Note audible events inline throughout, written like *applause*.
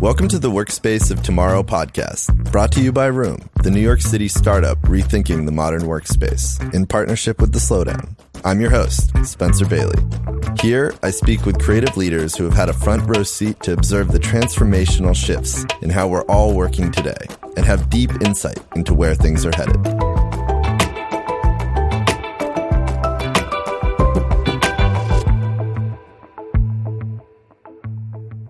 Welcome to the Workspace of Tomorrow podcast, brought to you by Room, the New York City startup rethinking the modern workspace, in partnership with The Slowdown. I'm your host, Spencer Bailey. Here, I speak with creative leaders who have had a front row seat to observe the transformational shifts in how we're all working today and have deep insight into where things are headed.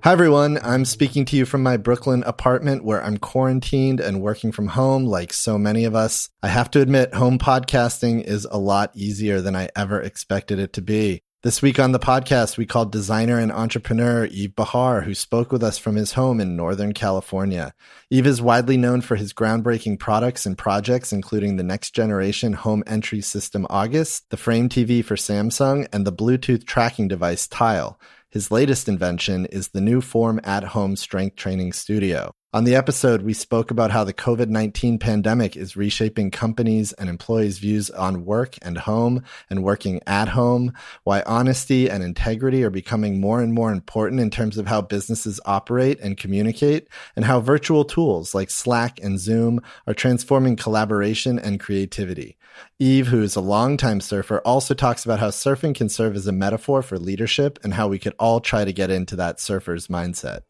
Hi, everyone. I'm speaking to you from my Brooklyn apartment where I'm quarantined and working from home like so many of us. I have to admit, home podcasting is a lot easier than I ever expected it to be. This week on the podcast, we called designer and entrepreneur Yves Béhar, who spoke with us from his home in Northern California. Yves is widely known for his groundbreaking products and projects, including the next generation home entry system August, the Frame TV for Samsung, and the Bluetooth tracking device Tile. His latest invention is the new Forme at home strength training studio. On the episode, we spoke about how the COVID 19 pandemic is reshaping companies' and employees' views on work and home and working at home, why honesty and integrity are becoming more and more important in terms of how businesses operate and communicate, and how virtual tools like Slack and Zoom are transforming collaboration and creativity. Yves, who is a longtime surfer, also talks about how surfing can serve as a metaphor for leadership and how we could all try to get into that surfer's mindset.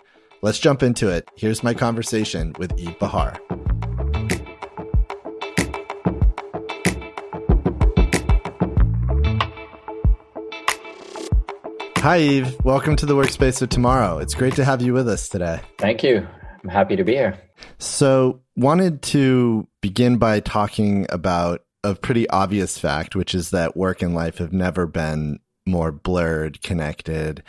Let's jump into it. Here's my conversation with Yves Béhar. Hi, Yves. Welcome to the Workspace of Tomorrow. It's great to have you with us today. Thank you. I'm happy to be here. So, wanted to begin by talking about a pretty obvious fact, which is that work and life have never been more blurred, connected.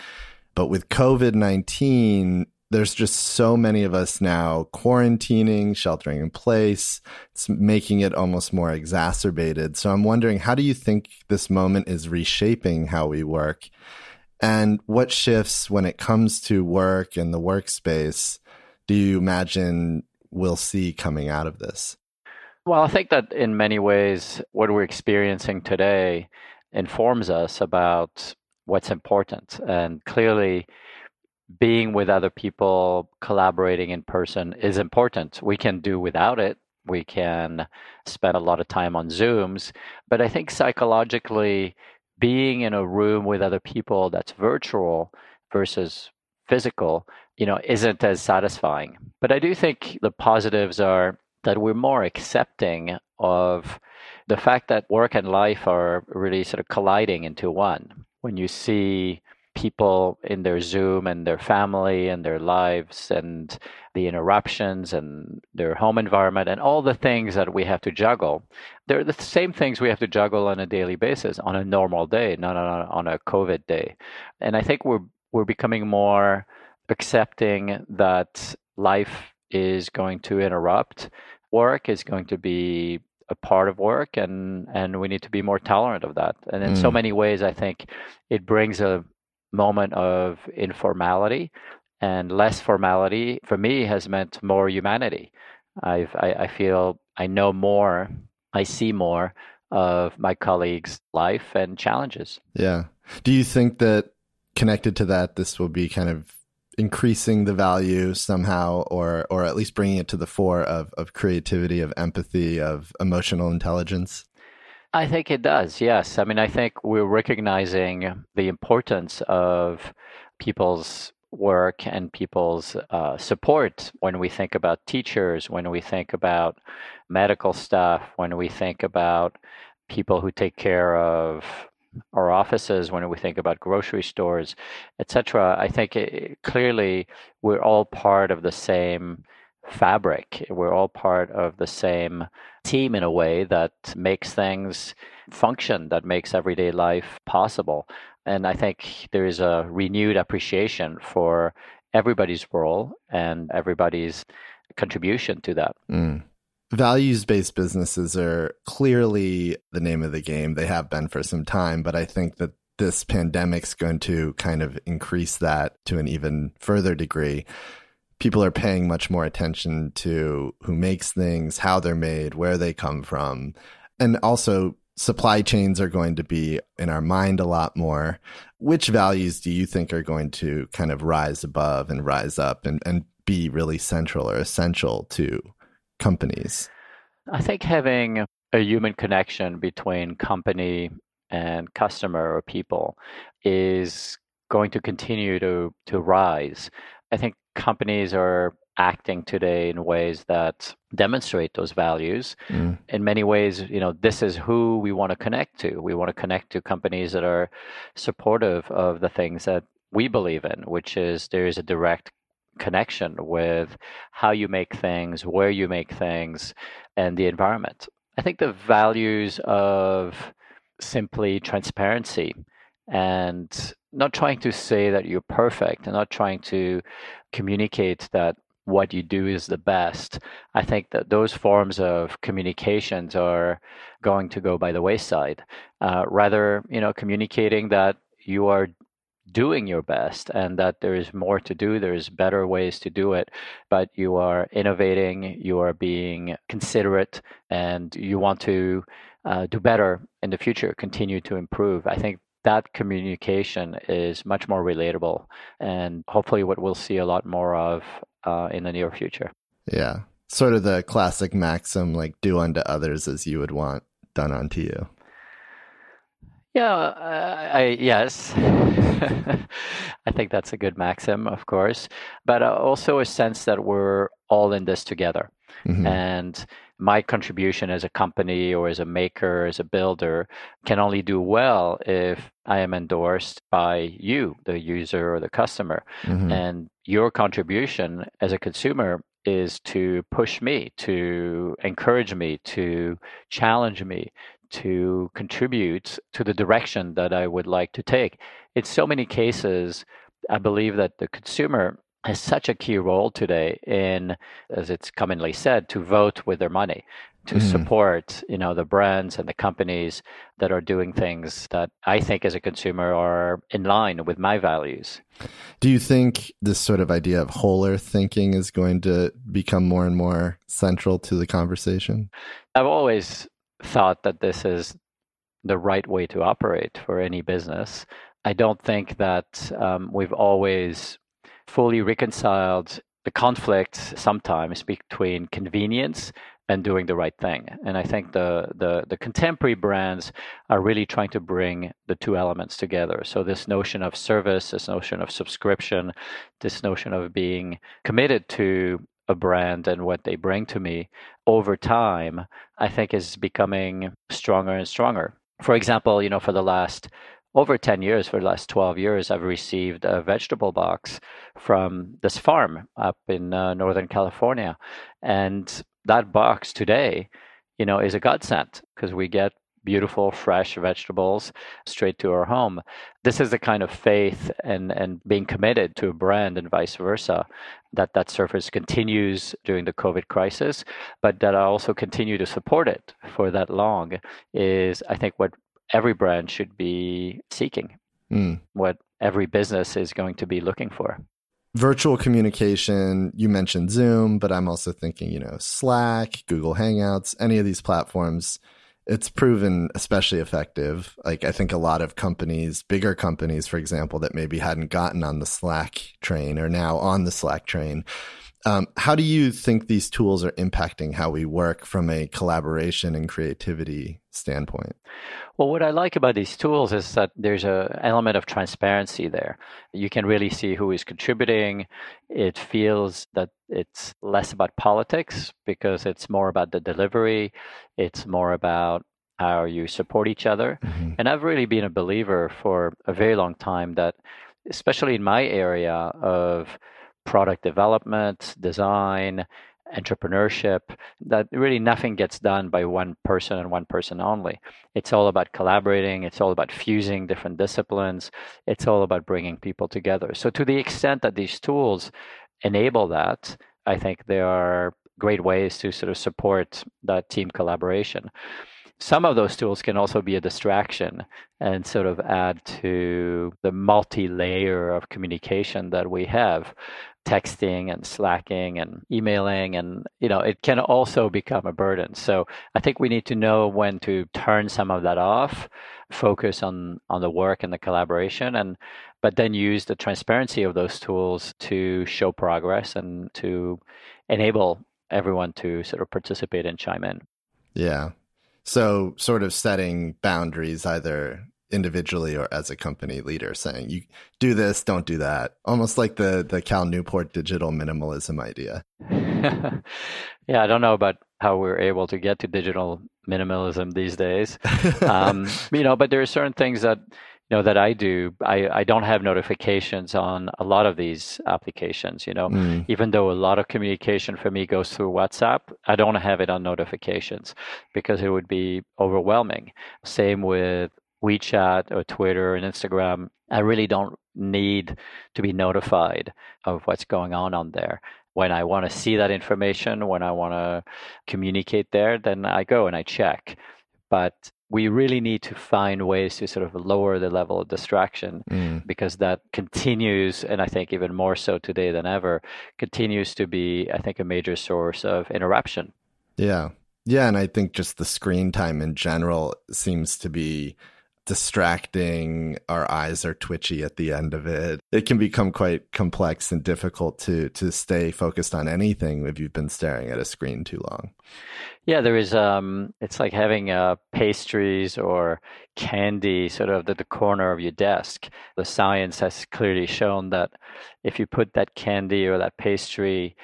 But with COVID 19, there's just so many of us now quarantining, sheltering in place. It's making it almost more exacerbated. So I'm wondering, how do you think this moment is reshaping how we work? And what shifts when it comes to work and the workspace do you imagine we'll see coming out of this? Well, I think that in many ways, what we're experiencing today informs us about what's important. And clearly, being with other people, collaborating in person is important. We can do without it. We can spend a lot of time on Zooms. But I think psychologically, being in a room with other people that's virtual versus physical, you know, isn't as satisfying. But I do think the positives are that we're more accepting of the fact that work and life are really sort of colliding into one. When you see people in their Zoom and their family and their lives and the interruptions and their home environment and all the things that we have to juggle. They're the same things we have to juggle on a daily basis on a normal day, not on a, on a COVID day. And I think we're we're becoming more accepting that life is going to interrupt. Work is going to be a part of work and and we need to be more tolerant of that and in mm. so many ways i think it brings a moment of informality and less formality for me has meant more humanity. I've, I, I feel I know more, I see more of my colleagues' life and challenges. Yeah. Do you think that connected to that, this will be kind of increasing the value somehow, or or at least bringing it to the fore of of creativity, of empathy, of emotional intelligence? I think it does, yes. I mean, I think we're recognizing the importance of people's work and people's uh, support when we think about teachers, when we think about medical staff, when we think about people who take care of our offices, when we think about grocery stores, etc. I think it, clearly we're all part of the same fabric. We're all part of the same team in a way that makes things function, that makes everyday life possible. And I think there is a renewed appreciation for everybody's role and everybody's contribution to that. Mm. Values based businesses are clearly the name of the game. They have been for some time, but I think that this pandemic's going to kind of increase that to an even further degree people are paying much more attention to who makes things, how they're made, where they come from. And also, supply chains are going to be in our mind a lot more. Which values do you think are going to kind of rise above and rise up and, and be really central or essential to companies? I think having a human connection between company and customer or people is going to continue to to rise. I think companies are acting today in ways that demonstrate those values. Mm. In many ways, you know, this is who we want to connect to. We want to connect to companies that are supportive of the things that we believe in, which is there is a direct connection with how you make things, where you make things, and the environment. I think the values of simply transparency and not trying to say that you're perfect and not trying to communicate that what you do is the best. I think that those forms of communications are going to go by the wayside. Uh, rather, you know, communicating that you are doing your best and that there is more to do there's better ways to do it but you are innovating you are being considerate and you want to uh, do better in the future continue to improve i think that communication is much more relatable and hopefully what we'll see a lot more of uh, in the near future yeah sort of the classic maxim like do unto others as you would want done unto you yeah, uh, I, yes. *laughs* I think that's a good maxim, of course, but uh, also a sense that we're all in this together. Mm-hmm. And my contribution as a company or as a maker, as a builder, can only do well if I am endorsed by you, the user or the customer. Mm-hmm. And your contribution as a consumer is to push me, to encourage me, to challenge me, to contribute to the direction that I would like to take. In so many cases, I believe that the consumer has such a key role today in, as it's commonly said, to vote with their money, to mm. support, you know, the brands and the companies that are doing things that I think as a consumer are in line with my values. Do you think this sort of idea of whole earth thinking is going to become more and more central to the conversation? I've always thought that this is the right way to operate for any business. I don't think that um, we've always fully reconciled the conflict sometimes between convenience and doing the right thing. And I think the, the, the contemporary brands are really trying to bring the two elements together. So this notion of service, this notion of subscription, this notion of being committed to a brand and what they bring to me over time, I think is becoming stronger and stronger. For example, you know, for the last over 10 years, for the last 12 years, I've received a vegetable box from this farm up in uh, Northern California. And that box today, you know, is a godsend because we get beautiful, fresh vegetables straight to our home. This is the kind of faith and, and being committed to a brand and vice versa that that Surface continues during the COVID crisis, but that I also continue to support it for that long is, I think, what every brand should be seeking, mm. what every business is going to be looking for virtual communication you mentioned zoom but i'm also thinking you know slack google hangouts any of these platforms it's proven especially effective. Like I think a lot of companies, bigger companies, for example, that maybe hadn't gotten on the Slack train are now on the Slack train. Um, how do you think these tools are impacting how we work from a collaboration and creativity standpoint? Well, what I like about these tools is that there's an element of transparency there. You can really see who is contributing. It feels that it's less about politics because it's more about the delivery, it's more about how you support each other. Mm-hmm. And I've really been a believer for a very long time that, especially in my area of product development, design, entrepreneurship that really nothing gets done by one person and one person only. It's all about collaborating it's all about fusing different disciplines it's all about bringing people together. So to the extent that these tools enable that i think there are great ways to sort of support that team collaboration. Some of those tools can also be a distraction and sort of add to the multi layer of communication that we have texting and slacking and emailing and you know it can also become a burden. So i think we need to know when to turn some of that off focus on on the work and the collaboration and but then use the transparency of those tools to show progress and to enable everyone to sort of participate and chime in. Yeah. So sort of setting boundaries either individually or as a company leader saying you do this don't do that. Almost like the the cal newport digital minimalism idea. *laughs* Yeah i don't know about how we're able to get to digital minimalism these days. Um, *laughs* you know but there are certain things that you know that i do. I i don't have notifications on a lot of these applications you know. Mm. even though a lot of communication for me goes through whatsapp i don't have it on notifications because it would be overwhelming. Same with WeChat or Twitter and Instagram, I really don't need to be notified of what's going on on there. When I want to see that information, when I want to communicate there, then I go and I check. But we really need to find ways to sort of lower the level of distraction mm. because that continues, and I think even more so today than ever, continues to be, I think, a major source of interruption. Yeah. Yeah. And I think just the screen time in general seems to be distracting our eyes are twitchy at the end of it. It can become quite complex and difficult to to stay focused on anything if you've been staring at a screen too long. Yeah there is um it's like having uh pastries or candy sort of at the corner of your desk. The science has clearly shown that if you put that candy or that pastry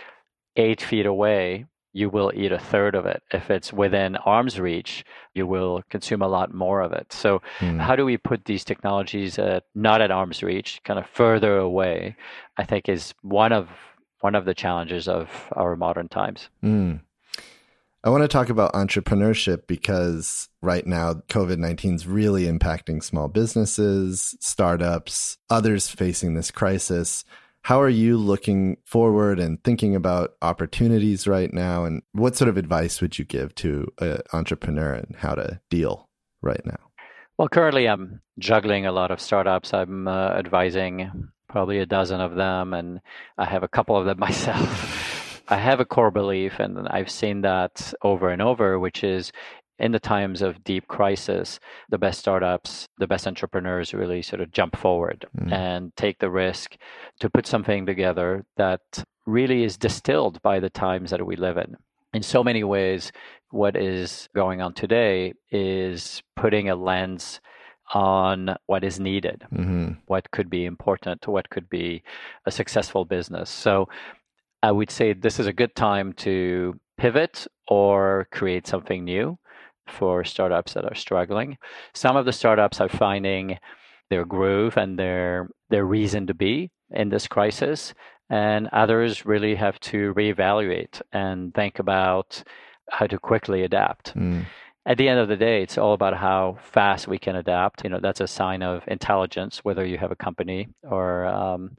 eight feet away you will eat a third of it. If it's within arm's reach, you will consume a lot more of it. So, mm. how do we put these technologies at, not at arm's reach, kind of further away? I think is one of one of the challenges of our modern times. Mm. I want to talk about entrepreneurship because right now COVID 19 is really impacting small businesses, startups, others facing this crisis. How are you looking forward and thinking about opportunities right now? And what sort of advice would you give to an entrepreneur and how to deal right now? Well, currently I'm juggling a lot of startups. I'm uh, advising probably a dozen of them, and I have a couple of them *laughs* myself. I have a core belief, and I've seen that over and over, which is in the times of deep crisis, the best startups, the best entrepreneurs really sort of jump forward mm. and take the risk to put something together that really is distilled by the times that we live in. In so many ways, what is going on today is putting a lens on what is needed, mm-hmm. what could be important, what could be a successful business. So I would say this is a good time to pivot or create something new for startups that are struggling. Some of the startups are finding their groove and their their reason to be in this crisis, and others really have to reevaluate and think about how to quickly adapt. Mm. At the end of the day, it's all about how fast we can adapt. You know, that's a sign of intelligence, whether you have a company or um,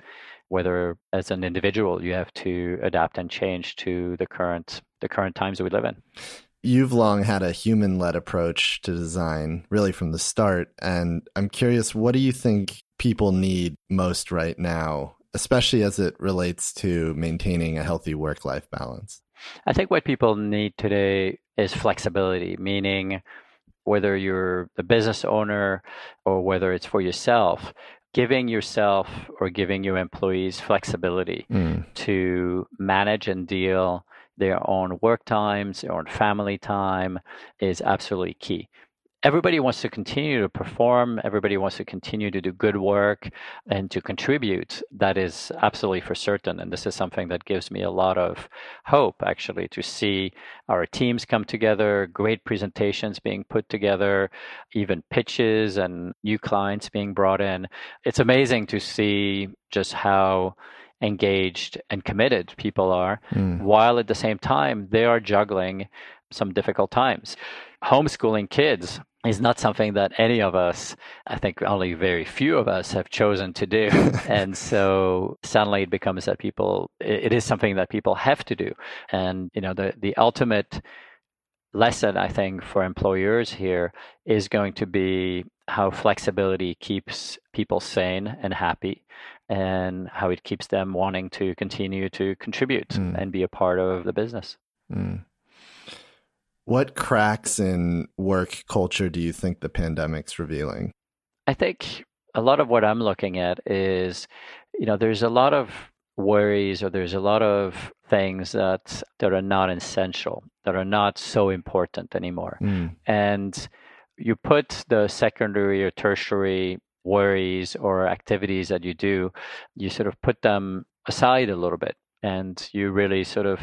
whether as an individual you have to adapt and change to the current the current times that we live in you've long had a human led approach to design, really from the start. And I'm curious, what do you think people need most right now, especially as it relates to maintaining a healthy work life balance? I think what people need today is flexibility, meaning whether you're the business owner or whether it's for yourself, giving yourself or giving your employees flexibility mm. to manage and deal their own work times, their own family time is absolutely key. Everybody wants to continue to perform. Everybody wants to continue to do good work and to contribute. That is absolutely for certain. And this is something that gives me a lot of hope, actually, to see our teams come together, great presentations being put together, even pitches and new clients being brought in. It's amazing to see just how engaged and committed people are, mm. while at the same time they are juggling some difficult times. Homeschooling kids is not something that any of us, I think only very few of us have chosen to do. *laughs* and so suddenly it becomes that people, it is something that people have to do. And, you know, the, the ultimate lesson, I think, for employers here is going to be how flexibility keeps people sane and happy and how it keeps them wanting to continue to contribute mm. and be a part of the business. Mm. What cracks in work culture do you think the pandemic's revealing? I think a lot of what I'm looking at is, you know, there's a lot of worries or there's a lot of things that that are not essential, that are not so important anymore. Mm. And you put the secondary or tertiary worries or activities that you do, you sort of put them aside a little bit and you really sort of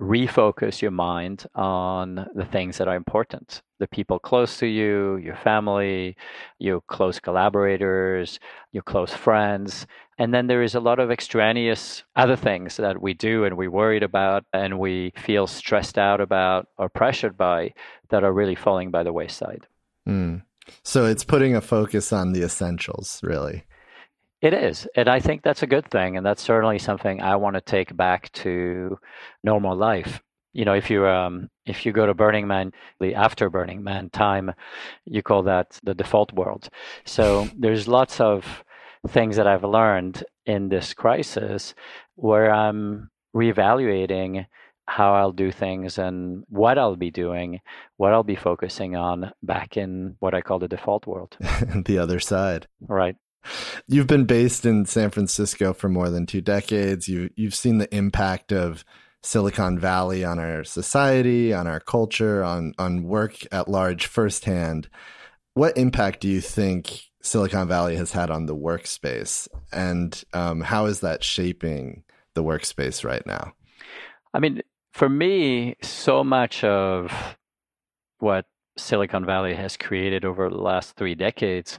refocus your mind on the things that are important the people close to you, your family, your close collaborators, your close friends. And then there is a lot of extraneous other things that we do and we're worried about and we feel stressed out about or pressured by that are really falling by the wayside. Mm. So it's putting a focus on the essentials, really. It is. And I think that's a good thing. And that's certainly something I want to take back to normal life. You know, if you um, if you go to Burning Man, the after Burning Man time, you call that the default world. So there's lots of things that I've learned in this crisis where I'm reevaluating how I'll do things and what I'll be doing, what I'll be focusing on back in what I call the default world. *laughs* the other side. Right. You've been based in San Francisco for more than two decades. You you've seen the impact of Silicon Valley on our society, on our culture, on on work at large firsthand. What impact do you think Silicon Valley has had on the workspace, and um, how is that shaping the workspace right now? I mean, for me, so much of what Silicon Valley has created over the last three decades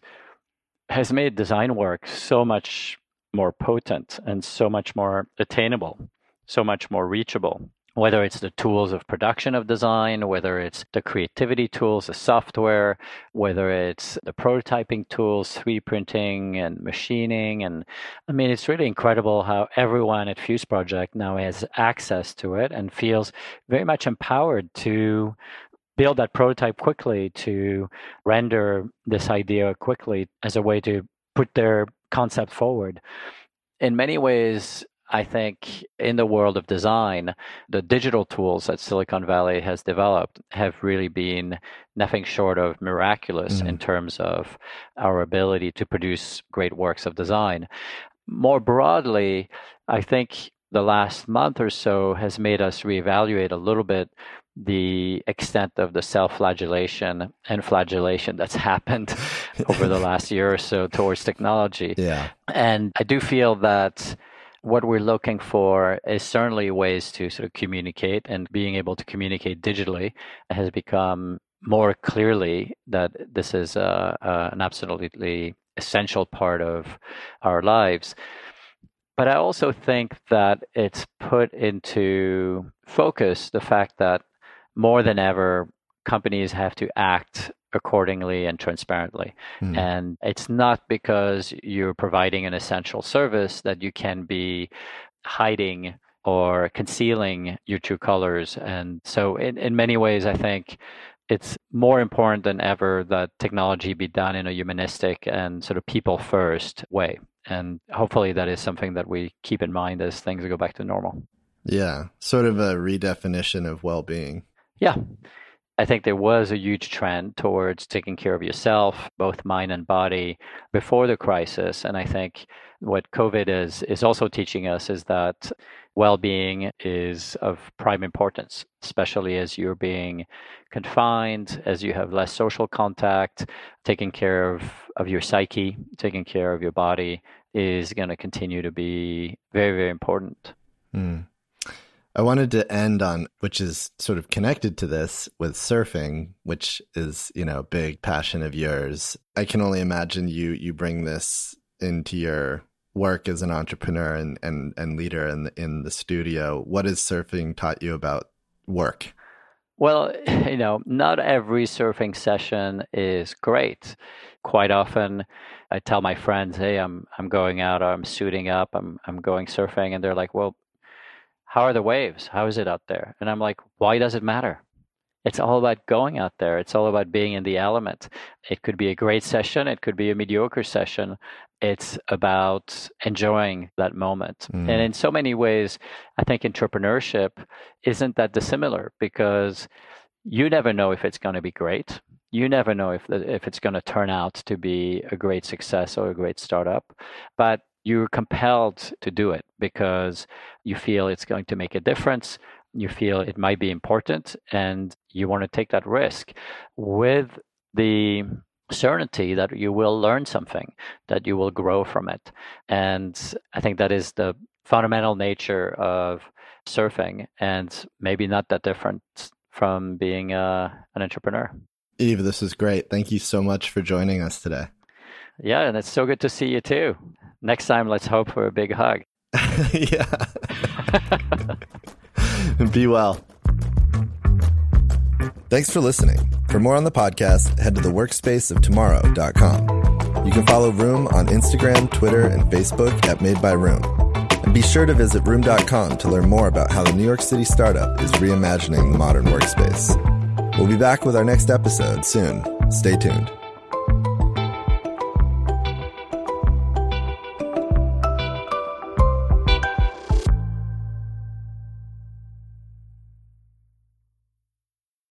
has made design work so much more potent and so much more attainable, so much more reachable. Whether it's the tools of production of design, whether it's the creativity tools, the software, whether it's the prototyping tools, 3D printing and machining. And I mean, it's really incredible how everyone at fuseproject now has access to it and feels very much empowered to build that prototype quickly, to render this idea quickly as a way to put their concept forward. In many ways, I think in the world of design, the digital tools that Silicon Valley has developed have really been nothing short of miraculous mm. in terms of our ability to produce great works of design. More broadly, I think the last month or so has made us reevaluate a little bit the extent of the self-flagellation and flagellation that's *laughs* happened over the last year or so towards technology. *laughs* Yeah. And I do feel that what we're looking for is certainly ways to sort of communicate and being able to communicate digitally has become more clearly that this is uh, uh, an absolutely essential part of our lives. But I also think that it's put into focus the fact that more than ever, companies have to act accordingly and transparently. Mm. And it's not because you're providing an essential service that you can be hiding or concealing your true colors. And so, in, in many ways, I think it's more important than ever that technology be done in a humanistic and sort of people first way. And hopefully, that is something that we keep in mind as things go back to normal. Yeah, sort of a redefinition of well being. Yeah. I think there was a huge trend towards taking care of yourself, both mind and body, before the crisis. And I think what COVID is is also teaching us is that well-being is of prime importance, especially as you're being confined, as you have less social contact, taking care of, of your psyche, taking care of your body is going to continue to be very, very important. Mm. I wanted to end on, which is sort of connected to this with surfing, which is, you know, a big passion of yours. I can only imagine you, you bring this into your work as an entrepreneur and, and, and leader in, in the studio. What has surfing taught you about work? Well, *laughs* you know, not every surfing session is great. Quite often, I tell my friends, "Hey, I'm I'm going out. I'm suiting up. I'm I'm going surfing," and they're like, "Well, how are the waves? How is it out there? And I'm like, why does it matter? It's all about going out there. It's all about being in the element. It could be a great session, it could be a mediocre session. It's about enjoying that moment. Mm. And in so many ways, I think entrepreneurship isn't that dissimilar because you never know if it's going to be great. You never know if if it's going to turn out to be a great success or a great startup, but you're compelled to do it because you feel it's going to make a difference you feel it might be important and you want to take that risk with the certainty that you will learn something, that you will grow from it. And I think that is the fundamental nature of surfing and maybe not that different from being uh, an entrepreneur. Yves, this is great. Thank you so much for joining us today. Yeah, and it's so good to see you too. Next time, let's hope for a big hug. *laughs* *laughs* yeah. Be well. Thanks for listening. For more on the podcast, head to theworkspaceoftomorrow.com. You can follow Room on Instagram, Twitter, and Facebook at Made by Room. And be sure to visit Room.com to learn more about how the New York City startup is reimagining the modern workspace. We'll be back with our next episode soon. Stay tuned.